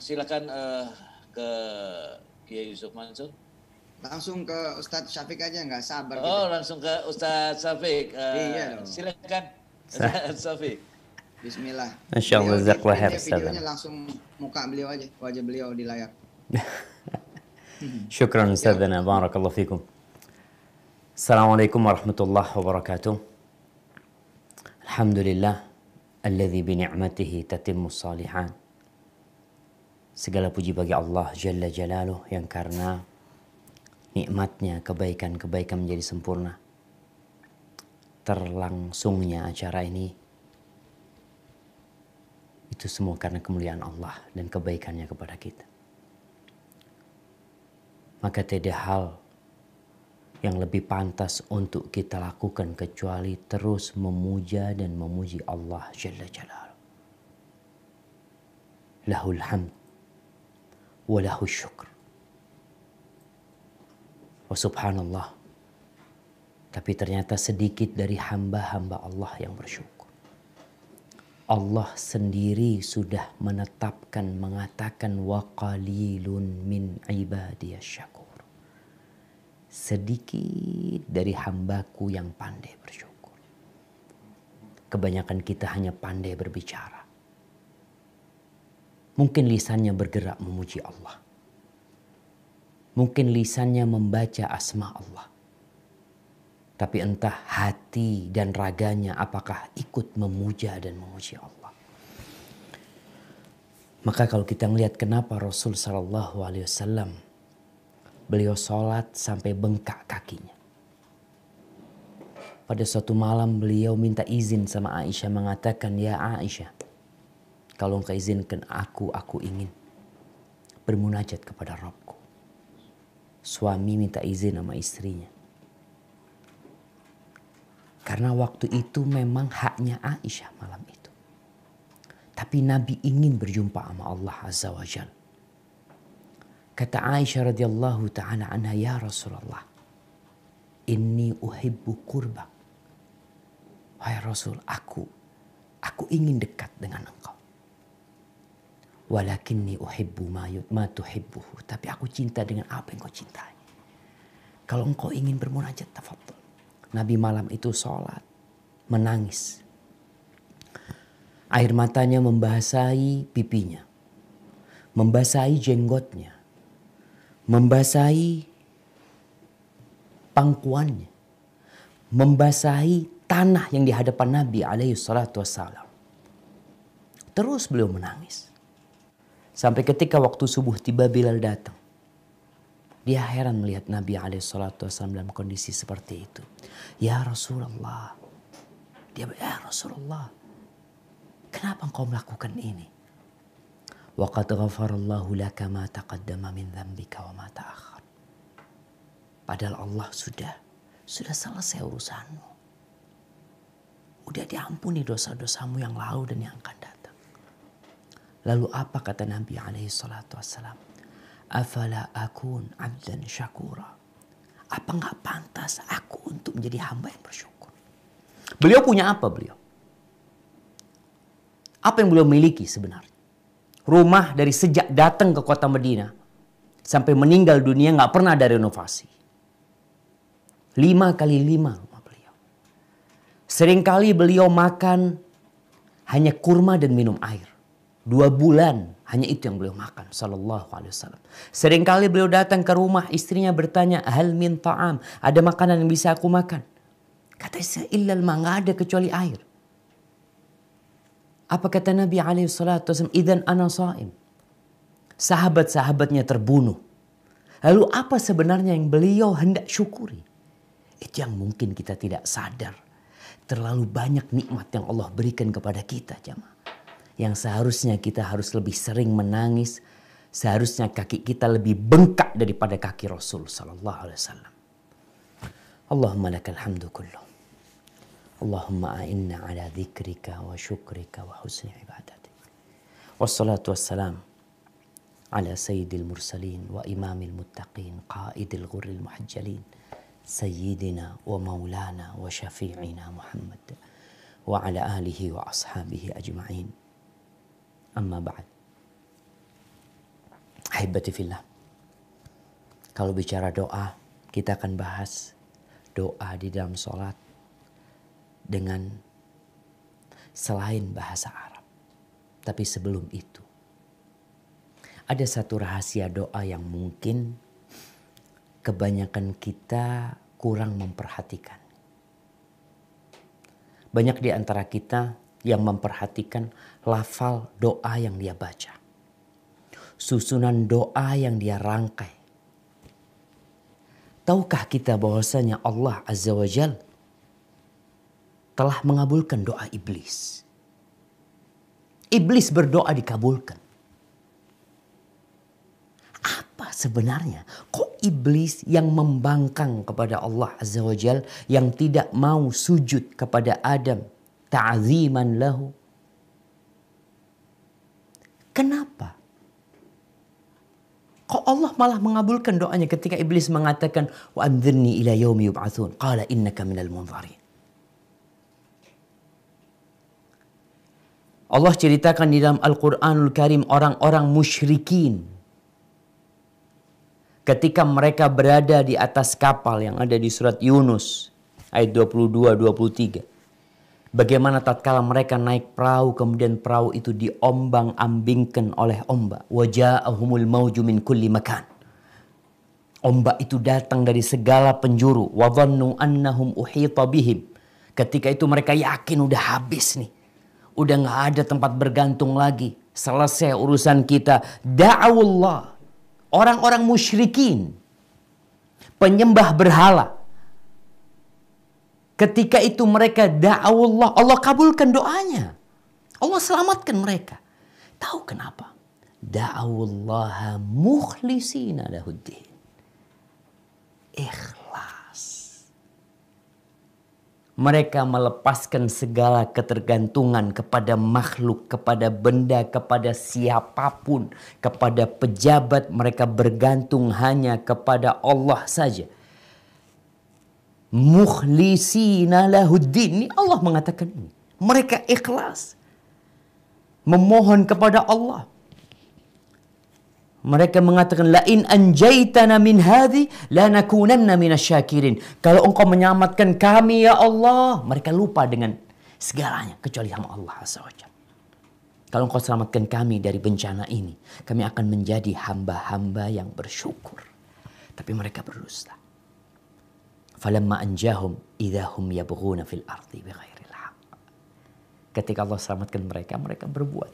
silakan uh, ke Kiai Yusuf Mansur. Langsung ke Ustadz Syafiq aja nggak sabar. Oh, gitu. langsung ke Ustadz Syafiq. Uh, iya dong. Silakan Ustadz Syafiq. Bismillah. Masya Allah. Videonya langsung muka beliau aja, wajah beliau di layar. Syukran Ustadzana, barakallahu fikum. Assalamualaikum warahmatullahi wabarakatuh. Alhamdulillah, alladhi bini'matihi tatimmu salihan. Segala puji bagi Allah Jalla Jalaluh yang karena nikmatnya kebaikan-kebaikan menjadi sempurna. Terlangsungnya acara ini itu semua karena kemuliaan Allah dan kebaikannya kepada kita. Maka tidak hal yang lebih pantas untuk kita lakukan kecuali terus memuja dan memuji Allah Jalla Jalaluh. Lahul hamd walahu syukur. Oh subhanallah. Tapi ternyata sedikit dari hamba-hamba Allah yang bersyukur. Allah sendiri sudah menetapkan mengatakan wa qalilun min ibadiyas syakur. Sedikit dari hambaku yang pandai bersyukur. Kebanyakan kita hanya pandai berbicara Mungkin lisannya bergerak memuji Allah. Mungkin lisannya membaca asma Allah. Tapi entah hati dan raganya apakah ikut memuja dan memuji Allah. Maka kalau kita melihat kenapa Rasul Shallallahu Alaihi Wasallam beliau sholat sampai bengkak kakinya. Pada suatu malam beliau minta izin sama Aisyah mengatakan, Ya Aisyah, kalau engkau izinkan aku, aku ingin bermunajat kepada Robku. Suami minta izin sama istrinya. Karena waktu itu memang haknya Aisyah malam itu. Tapi Nabi ingin berjumpa sama Allah Azza wa Jal. Kata Aisyah radhiyallahu ta'ala anha, Ya Rasulullah, Inni uhibbu kurbak. Wahai Rasul, aku, aku ingin dekat dengan engkau. Walakinni uhibbu ma, ma tuhibbuhu. Tapi aku cinta dengan apa yang kau cintai. Kalau engkau ingin bermunajat, tafadhol. Nabi malam itu sholat, menangis. Air matanya membasahi pipinya. Membasahi jenggotnya. Membasahi pangkuannya. Membasahi tanah yang di hadapan Nabi alaihi salatu wassalam. Terus beliau menangis. Sampai ketika waktu subuh tiba Bilal datang. Dia heran melihat Nabi SAW dalam kondisi seperti itu. Ya Rasulullah. Dia ya Rasulullah. Kenapa engkau melakukan ini? Waqad ghafarallahu laka ma taqaddama min dzambika wa ma ta'akhir. Padahal Allah sudah sudah selesai urusanmu. Udah diampuni dosa-dosamu yang lalu dan yang akan datang. Lalu apa kata Nabi alaihi salatu wassalam? Afala akun abdan syakura. Apa nggak pantas aku untuk menjadi hamba yang bersyukur? Beliau punya apa beliau? Apa yang beliau miliki sebenarnya? Rumah dari sejak datang ke kota Medina sampai meninggal dunia nggak pernah ada renovasi. Lima kali lima rumah beliau. Seringkali beliau makan hanya kurma dan minum air. Dua bulan hanya itu yang beliau makan sallallahu alaihi wasallam. Seringkali beliau datang ke rumah istrinya bertanya, "Hal min ta'am?" Ada makanan yang bisa aku makan? Kata istri, "Illal ma ada kecuali air." Apa kata Nabi alaihi salatu wasallam? "Idzan ana shaim." Sahabat-sahabatnya terbunuh. Lalu apa sebenarnya yang beliau hendak syukuri? Itu yang mungkin kita tidak sadar. Terlalu banyak nikmat yang Allah berikan kepada kita jamaah yang seharusnya kita harus lebih sering menangis, seharusnya kaki kita lebih bengkak daripada kaki Rasul sallallahu alaihi wasallam. Allahumma lakal hamdu kullu. Allahumma a'inna ala dzikrika wa syukrika wa husni ibadatik. Wassalatu wassalam ala sayyidil mursalin wa imamil muttaqin qaidil ghurril muhajjalin sayyidina wa maulana wa syafi'ina Muhammad wa ala alihi wa ashabihi ajma'in. Amma ba'd. Ahibati fillah. Kalau bicara doa, kita akan bahas doa di dalam sholat dengan selain bahasa Arab. Tapi sebelum itu, ada satu rahasia doa yang mungkin kebanyakan kita kurang memperhatikan. Banyak di antara kita yang memperhatikan lafal doa yang dia baca. Susunan doa yang dia rangkai Tahukah kita bahwasanya Allah Azza wa Jal telah mengabulkan doa iblis. Iblis berdoa dikabulkan. Apa sebenarnya? Kok iblis yang membangkang kepada Allah Azza wa Jal yang tidak mau sujud kepada Adam ta'ziman lahu? Kenapa? Kok Allah malah mengabulkan doanya ketika iblis mengatakan wa anzirni ila yaumi yub'atsun qala innaka minal munzarin. Allah ceritakan di dalam Al-Qur'anul Karim orang-orang musyrikin ketika mereka berada di atas kapal yang ada di surat Yunus ayat 22 23 Bagaimana tatkala mereka naik perahu kemudian perahu itu diombang-ambingkan oleh ombak. Waja'ahumul mauju min kulli makan. Ombak itu datang dari segala penjuru. Wadhannu annahum uhita bihim. Ketika itu mereka yakin udah habis nih. Udah nggak ada tempat bergantung lagi. Selesai urusan kita. Da'awullah. Orang-orang musyrikin. Penyembah berhala Ketika itu mereka da'awullah, Allah kabulkan doanya. Allah selamatkan mereka. Tahu kenapa? Da'awullaha mukhlisina lahuddin. Ikhlas. Mereka melepaskan segala ketergantungan kepada makhluk, kepada benda, kepada siapa pun, kepada pejabat. Mereka bergantung hanya kepada Allah saja mukhlisina lahuddin. Ini Allah mengatakan ini. Mereka ikhlas. Memohon kepada Allah. Mereka mengatakan la in anjaitana min hadhi lanakunanna minasyakirin. Kalau engkau menyelamatkan kami ya Allah, mereka lupa dengan segalanya kecuali sama Allah Azza Kalau engkau selamatkan kami dari bencana ini, kami akan menjadi hamba-hamba yang bersyukur. Tapi mereka berdusta. Falamma anjahum idahum yabghuna fil ardi bighairil haq. Ketika Allah selamatkan mereka, mereka berbuat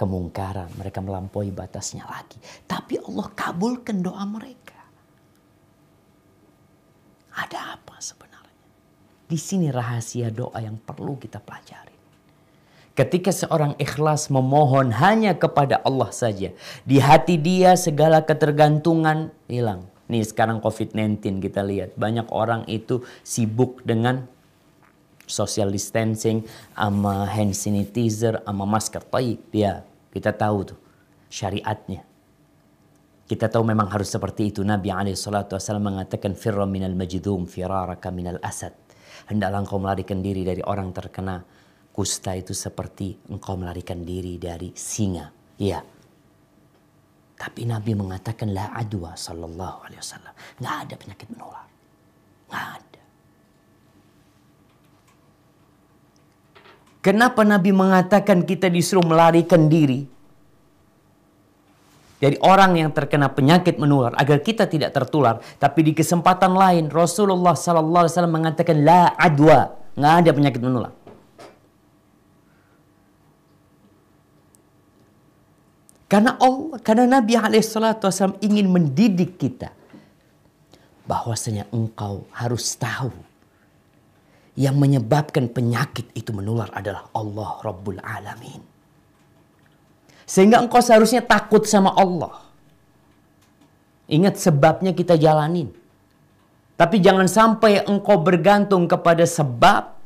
kemungkaran, mereka melampaui batasnya lagi. Tapi Allah kabulkan doa mereka. Ada apa sebenarnya? Di sini rahasia doa yang perlu kita pelajari. Ketika seorang ikhlas memohon hanya kepada Allah saja, di hati dia segala ketergantungan hilang. Nih sekarang COVID-19 kita lihat. Banyak orang itu sibuk dengan social distancing sama hand sanitizer sama masker. Taib ya kita tahu tuh syariatnya. Kita tahu memang harus seperti itu. Nabi SAW mengatakan firra minal majdum firaraka minal asad. Hendaklah engkau melarikan diri dari orang terkena kusta itu seperti engkau melarikan diri dari singa. Ya tapi Nabi mengatakan la adwa sallallahu alaihi wasallam. Nggak ada penyakit menular. Nggak ada. Kenapa Nabi mengatakan kita disuruh melarikan diri dari orang yang terkena penyakit menular agar kita tidak tertular. Tapi di kesempatan lain Rasulullah Sallallahu Alaihi Wasallam mengatakan la adwa, nggak ada penyakit menular. Karena Allah, karena Nabi SAW ingin mendidik kita. Bahwasanya engkau harus tahu. Yang menyebabkan penyakit itu menular adalah Allah Rabbul Alamin. Sehingga engkau seharusnya takut sama Allah. Ingat sebabnya kita jalanin. Tapi jangan sampai engkau bergantung kepada sebab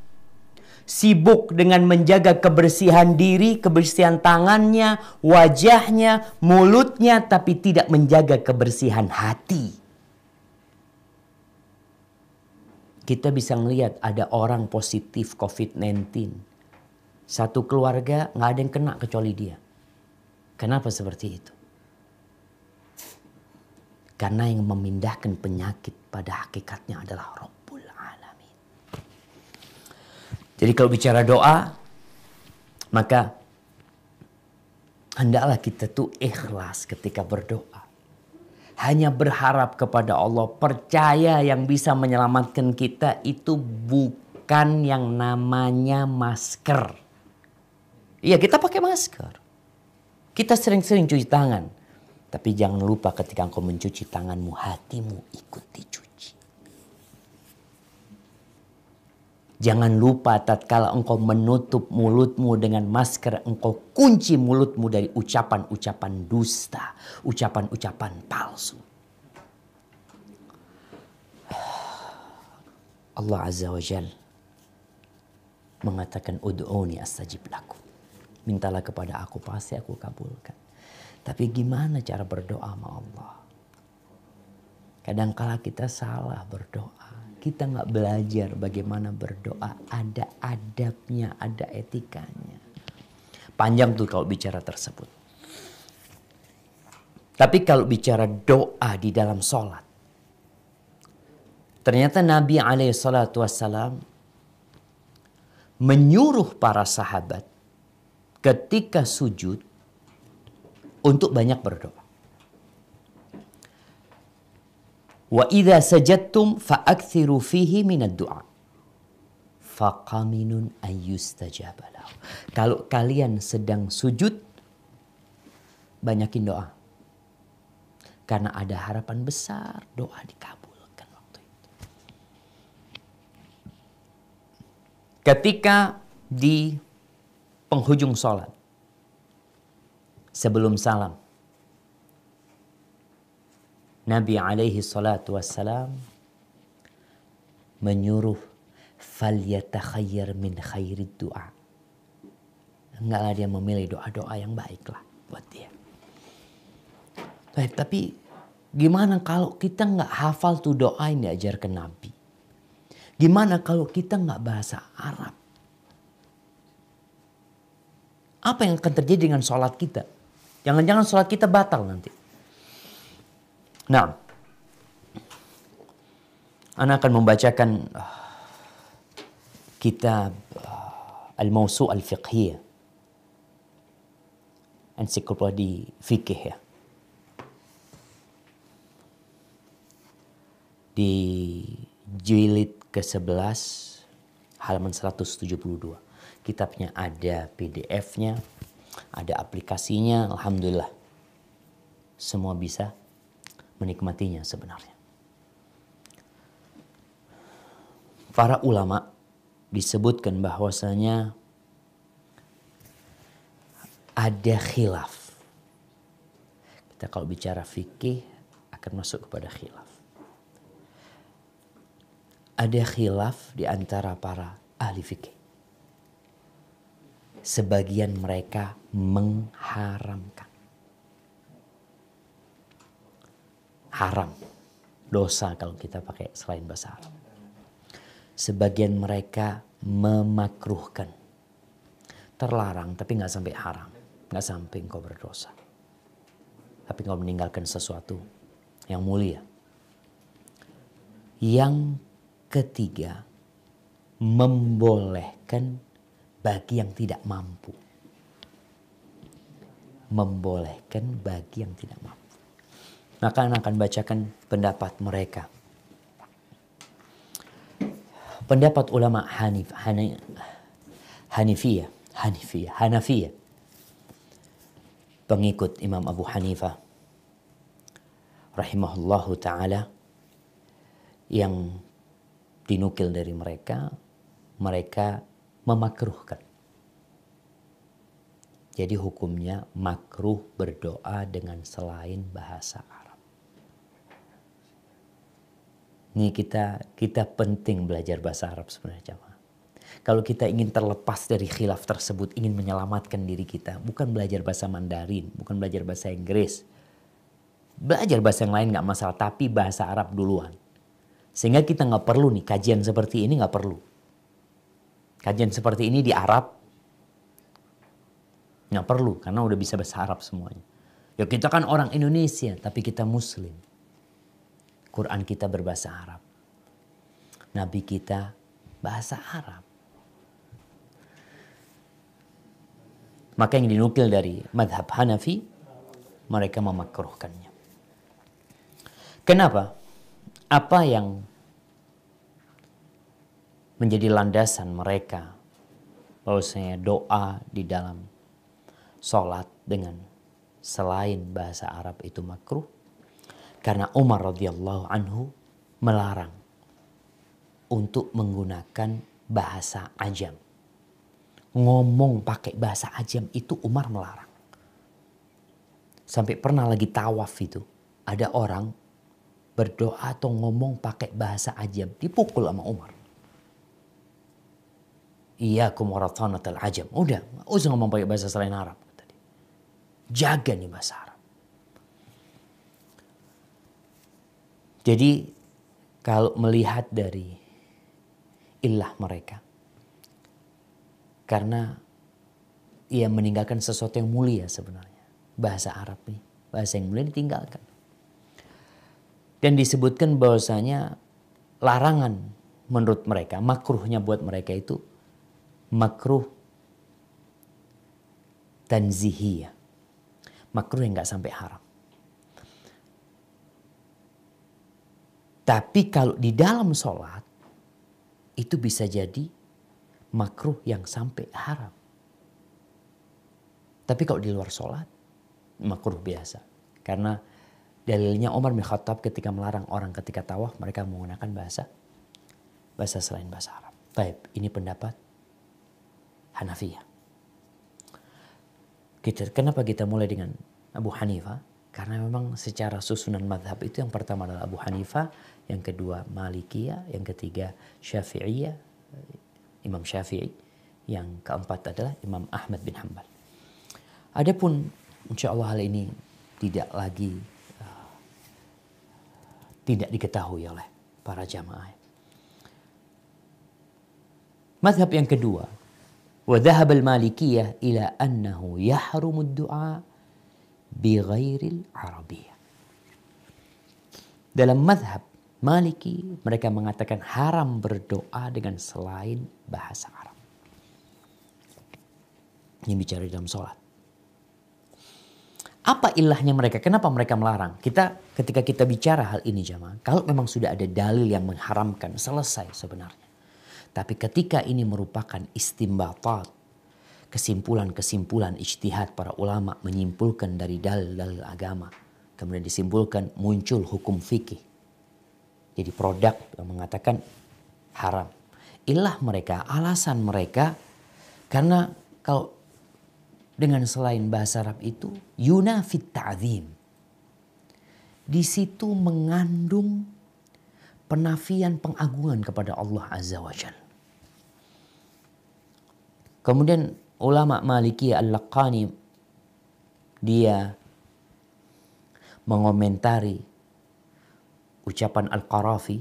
sibuk dengan menjaga kebersihan diri, kebersihan tangannya, wajahnya, mulutnya, tapi tidak menjaga kebersihan hati. Kita bisa melihat ada orang positif COVID-19. Satu keluarga nggak ada yang kena kecuali dia. Kenapa seperti itu? Karena yang memindahkan penyakit pada hakikatnya adalah Rabbul Alamin. Jadi kalau bicara doa, maka hendaklah kita tuh ikhlas ketika berdoa. Hanya berharap kepada Allah, percaya yang bisa menyelamatkan kita itu bukan yang namanya masker. Iya kita pakai masker. Kita sering-sering cuci tangan. Tapi jangan lupa ketika engkau mencuci tanganmu, hatimu ikut dicuci. Jangan lupa tatkala engkau menutup mulutmu dengan masker, engkau kunci mulutmu dari ucapan-ucapan dusta, ucapan-ucapan palsu. Allah Azza wa Jal mengatakan ud'uni astajib lakum. Mintalah kepada aku pasti aku kabulkan. Tapi gimana cara berdoa sama Allah? Kadangkala kita salah berdoa. Kita nggak belajar bagaimana berdoa. Ada adabnya, ada etikanya. Panjang tuh kalau bicara tersebut. Tapi kalau bicara doa di dalam sholat. Ternyata Nabi SAW menyuruh para sahabat ketika sujud untuk banyak berdoa. Wa idza sajadtum fa'akthiru fihi minad du'a. Faqaminun ayyustajaba Kalau kalian sedang sujud banyakin doa. Karena ada harapan besar doa dikabulkan waktu itu. Ketika di penghujung sholat sebelum salam. Nabi alaihi salatu wassalam menyuruh falyatakhayyar min khairid du'a. Enggaklah dia memilih doa-doa yang baiklah buat dia. Baik, tapi gimana kalau kita nggak hafal tuh doa yang diajarkan Nabi? Gimana kalau kita nggak bahasa Arab? Apa yang akan terjadi dengan sholat kita? Jangan-jangan sholat kita batal nanti. Nah, Anda akan membacakan uh, kitab uh, Al-Mawsu' Al-Fiqhiyah. Ensiklopedi fikih ya. Di jilid ke-11 halaman 172. Kitabnya ada PDF-nya, ada aplikasinya, alhamdulillah. Semua bisa menikmatinya sebenarnya. Para ulama disebutkan bahwasanya ada khilaf. Kita kalau bicara fikih akan masuk kepada khilaf. Ada khilaf di antara para ahli fikih sebagian mereka mengharamkan. Haram, dosa kalau kita pakai selain bahasa Arab. Sebagian mereka memakruhkan. Terlarang tapi nggak sampai haram. Nggak sampai engkau berdosa. Tapi engkau meninggalkan sesuatu yang mulia. Yang ketiga, membolehkan bagi yang tidak mampu. Membolehkan bagi yang tidak mampu. Maka anak akan bacakan pendapat mereka. Pendapat ulama Hanif, Hanif Hanifiyah, Hanifiyah, Hanafiyah. Pengikut Imam Abu Hanifah rahimahullahu taala yang dinukil dari mereka mereka memakruhkan. Jadi hukumnya makruh berdoa dengan selain bahasa Arab. Ini kita kita penting belajar bahasa Arab sebenarnya jamaah. Kalau kita ingin terlepas dari khilaf tersebut, ingin menyelamatkan diri kita, bukan belajar bahasa Mandarin, bukan belajar bahasa Inggris. Belajar bahasa yang lain nggak masalah, tapi bahasa Arab duluan. Sehingga kita nggak perlu nih kajian seperti ini nggak perlu kajian seperti ini di Arab nggak perlu karena udah bisa bahasa Arab semuanya. Ya kita kan orang Indonesia tapi kita Muslim. Quran kita berbahasa Arab. Nabi kita bahasa Arab. Maka yang dinukil dari madhab Hanafi, mereka memakruhkannya. Kenapa? Apa yang menjadi landasan mereka bahwasanya doa di dalam sholat dengan selain bahasa Arab itu makruh? Karena Umar radhiyallahu anhu melarang untuk menggunakan bahasa ajam ngomong pakai bahasa ajam itu Umar melarang. Sampai pernah lagi tawaf itu. Ada orang berdoa atau ngomong pakai bahasa ajam. Dipukul sama Umar. Iya al ajam. Udah, usah ngomong pakai bahasa selain Arab. Jaga nih bahasa Arab. Jadi kalau melihat dari ilah mereka karena ia meninggalkan sesuatu yang mulia sebenarnya. Bahasa Arab nih, bahasa yang mulia ditinggalkan. Dan disebutkan bahwasanya larangan menurut mereka, makruhnya buat mereka itu makruh tanzihiyah. Makruh yang nggak sampai haram. Tapi kalau di dalam sholat itu bisa jadi makruh yang sampai haram. Tapi kalau di luar sholat, makruh biasa. Karena dalilnya Umar bin Khattab ketika melarang orang ketika tawaf, mereka menggunakan bahasa bahasa selain bahasa Arab. Baik, ini pendapat Hanafiyah. Kita, kenapa kita mulai dengan Abu Hanifah? Karena memang secara susunan madhab itu yang pertama adalah Abu Hanifah, yang kedua Malikiyah, yang ketiga Syafi'iyah, Imam Syafi'i. Yang keempat adalah Imam Ahmad bin Hanbal. Adapun insya Allah hal ini tidak lagi uh, tidak diketahui oleh para jamaah. Madhab yang kedua, وذهب المالكية إلى أنه يحرم الدعاء bighairil arabiyah. Dalam madhab Maliki mereka mengatakan haram berdoa dengan selain bahasa Arab. Yang bicara dalam sholat. Apa ilahnya mereka? Kenapa mereka melarang? Kita ketika kita bicara hal ini jamaah, kalau memang sudah ada dalil yang mengharamkan, selesai sebenarnya. Tapi ketika ini merupakan istimbatat, kesimpulan-kesimpulan ijtihad para ulama menyimpulkan dari dalil-dalil agama, kemudian disimpulkan muncul hukum fikih jadi produk yang mengatakan haram. Ilah mereka, alasan mereka karena kalau dengan selain bahasa Arab itu yunafit ta'zim. Di situ mengandung penafian pengagungan kepada Allah Azza wa Jal. Kemudian ulama Maliki Al-Laqani dia mengomentari ucapan Al-Qarafi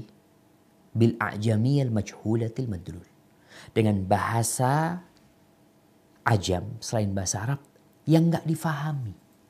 bil a'jamiyal majhulatil madlul. Dengan bahasa ajam selain bahasa Arab yang nggak difahami.